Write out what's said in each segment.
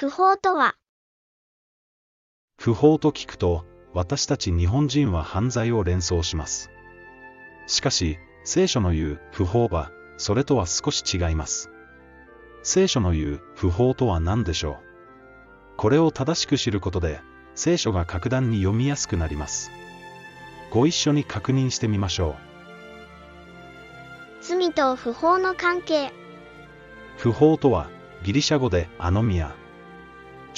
不法とは、不法と聞くと、私たち日本人は犯罪を連想します。しかし、聖書の言う不法は、それとは少し違います。聖書の言う不法とは何でしょう？これを正しく知ることで、聖書が格段に読みやすくなります。ご一緒に確認してみましょう。罪と不法の関係。不法とは、ギリシャ語でアノミア。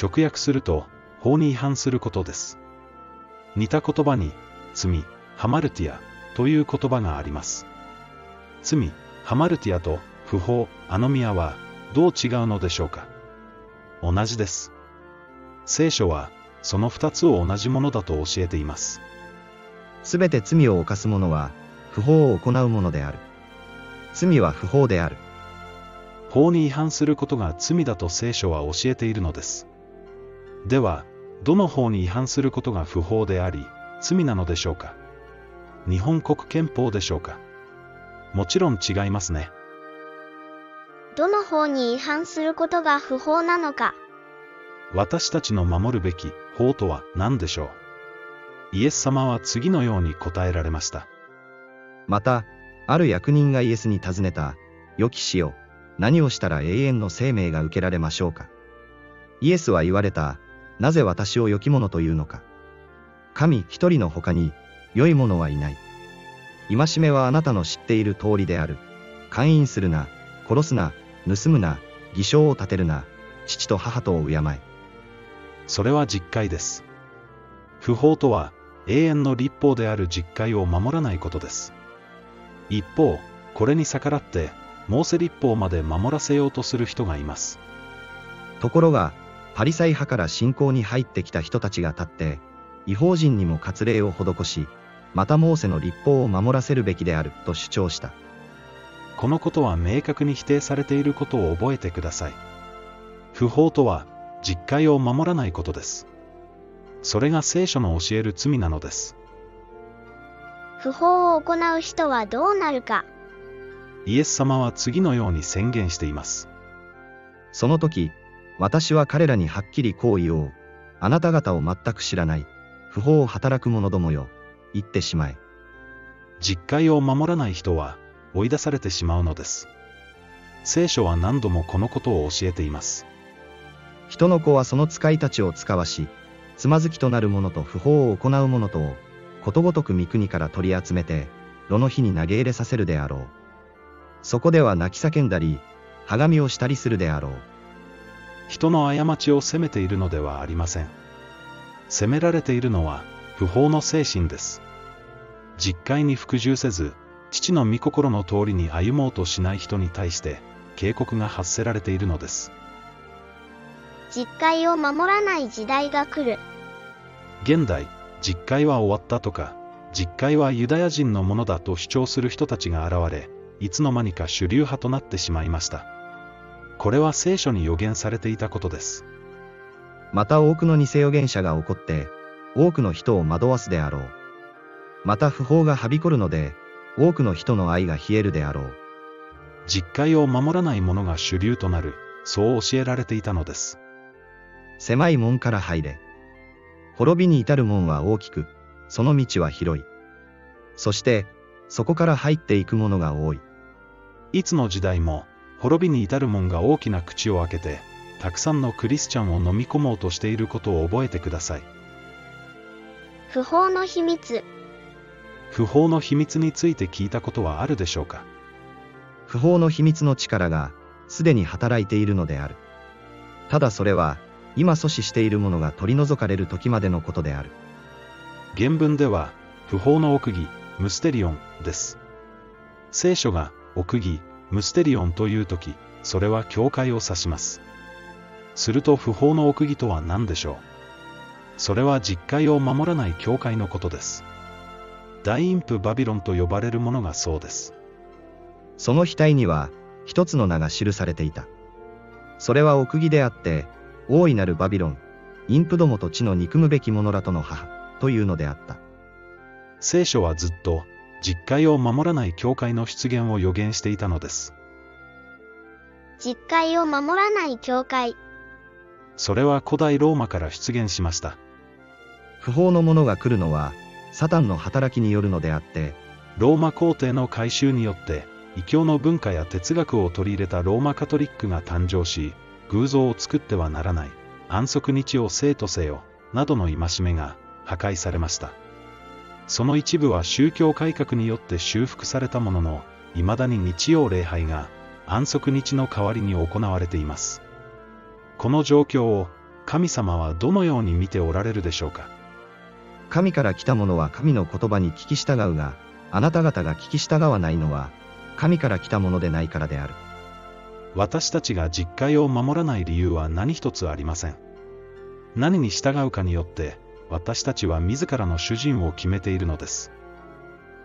直訳すると、法に違反することです。似た言葉に、罪、ハマルティア、という言葉があります。罪、ハマルティアと、不法、アノミアは、どう違うのでしょうか同じです。聖書は、その二つを同じものだと教えています。すべて罪を犯す者は、不法を行うものである。罪は不法である。法に違反することが罪だと聖書は教えているのです。では、どの法に違反することが不法であり、罪なのでしょうか？日本国憲法でしょうか？もちろん違いますね。どの法に違反することが不法なのか？私たちの守るべき法とは何でしょう？イエス様は次のように答えられました。また、ある役人がイエスに尋ねた、良き死よ、何をしたら永遠の生命が受けられましょうか？イエスは言われた、なぜ私を良き者というのか。神一人の他に、良い者はいない。戒めはあなたの知っている通りである。勧誘するな、殺すな、盗むな、偽証を立てるな、父と母とを敬え。それは実戒です。不法とは、永遠の立法である実戒を守らないことです。一方、これに逆らって、モーセ立法まで守らせようとする人がいます。ところが、パリサイ派から信仰に入ってきた人たちが立って、違法人にも割礼を施し、またモーセの立法を守らせるべきであると主張した。このことは明確に否定されていることを覚えてください。不法とは、実戒を守らないことです。それが聖書の教える罪なのです。不法を行う人はどうなるか。イエス様は次のように宣言しています。その時、私は彼らにはっきりこう言おう。あなた方を全く知らない。不法を働く者どもよ。言ってしまえ。実戒を守らない人は、追い出されてしまうのです。聖書は何度もこのことを教えています。人の子はその使いたちを使わし、つまずきとなる者と不法を行う者とを、ことごとく御国から取り集めて、炉の火に投げ入れさせるであろう。そこでは泣き叫んだり、はがみをしたりするであろう。人の過ちを責めているのではありません。責められているのは、不法の精神です。実戒に服従せず、父の御心の通りに歩もうとしない人に対して、警告が発せられているのです。実戒を守らない時代が来る。現代、実戒は終わったとか、実戒はユダヤ人のものだと主張する人たちが現れ、いつの間にか主流派となってしまいました。これは聖書に予言されていたことです。また多くの偽預言者が起こって、多くの人を惑わすであろう。また不法がはびこるので、多くの人の愛が冷えるであろう。実戒を守らない者が主流となる、そう教えられていたのです。狭い門から入れ。滅びに至る門は大きく、その道は広い。そして、そこから入っていく者が多い。いつの時代も、滅びに至る門が大きな口を開けて、たくさんのクリスチャンを飲み込もうとしていることを覚えてください。不法の秘密。不法の秘密について聞いたことはあるでしょうか？不法の秘密の力が、すでに働いているのである。ただそれは、今阻止しているものが取り除かれる時までのことである。原文では、不法の奥義、ムステリオンです。聖書が、奥義、ムステリオンというとき、それは教会を指します。すると不法の奥義とは何でしょう？それは実戒を守らない教会のことです。大陰譜バビロンと呼ばれるものがそうです。その額には、一つの名が記されていた。それは奥義であって、大いなるバビロン、インプどもと地の憎むべき者らとの母、というのであった。聖書はずっと、実戒を守らない教会の出現を予言していたのです。実戒を守らない教会。それは古代ローマから出現しました。不法のものが来るのは、サタンの働きによるのであって、ローマ皇帝の改宗によって、異教の文化や哲学を取り入れたローマカトリックが誕生し、偶像を作ってはならない、安息日を生とせよ、などの戒めが破壊されました。その一部は宗教改革によって修復されたものの、未だに日曜礼拝が安息日の代わりに行われています。この状況を神様はどのように見ておられるでしょうか？神から来た者は神の言葉に聞き従うが、あなた方が聞き従わないのは、神から来たものでないからである。私たちが実戒を守らない理由は何一つありません。何に従うかによって、私たちは自らの主人を決めているのです。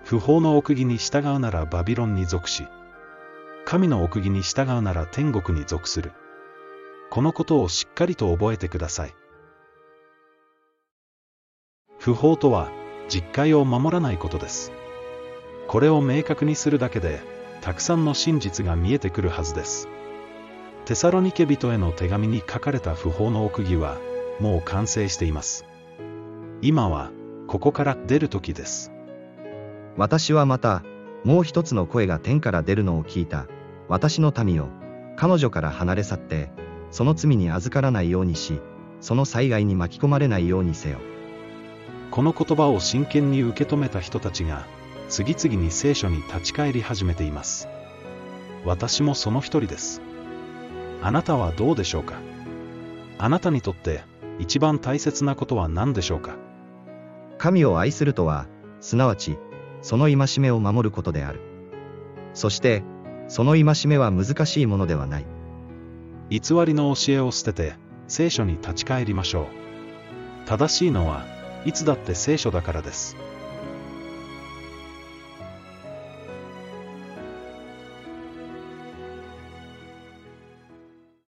不法の奥義に従うならバビロンに属し、神の奥義に従うなら天国に属する。このことをしっかりと覚えてください。不法とは、実戒を守らないことです。これを明確にするだけで、たくさんの真実が見えてくるはずです。テサロニケ人への手紙に書かれた不法の奥義は、もう完成しています。今は、ここから出る時です。私はまた、もう一つの声が天から出るのを聞いた。私の民よ、彼女から離れ去って、その罪に預からないようにし、その災害に巻き込まれないようにせよ。この言葉を真剣に受け止めた人たちが、次々に聖書に立ち返り始めています。私もその一人です。あなたはどうでしょうか？あなたにとって一番大切なことは何でしょうか？神を愛するとは、すなわち、その戒めを守ることである。そして、その戒めは難しいものではない。偽りの教えを捨てて、聖書に立ち返りましょう。正しいのは、いつだって聖書だからです。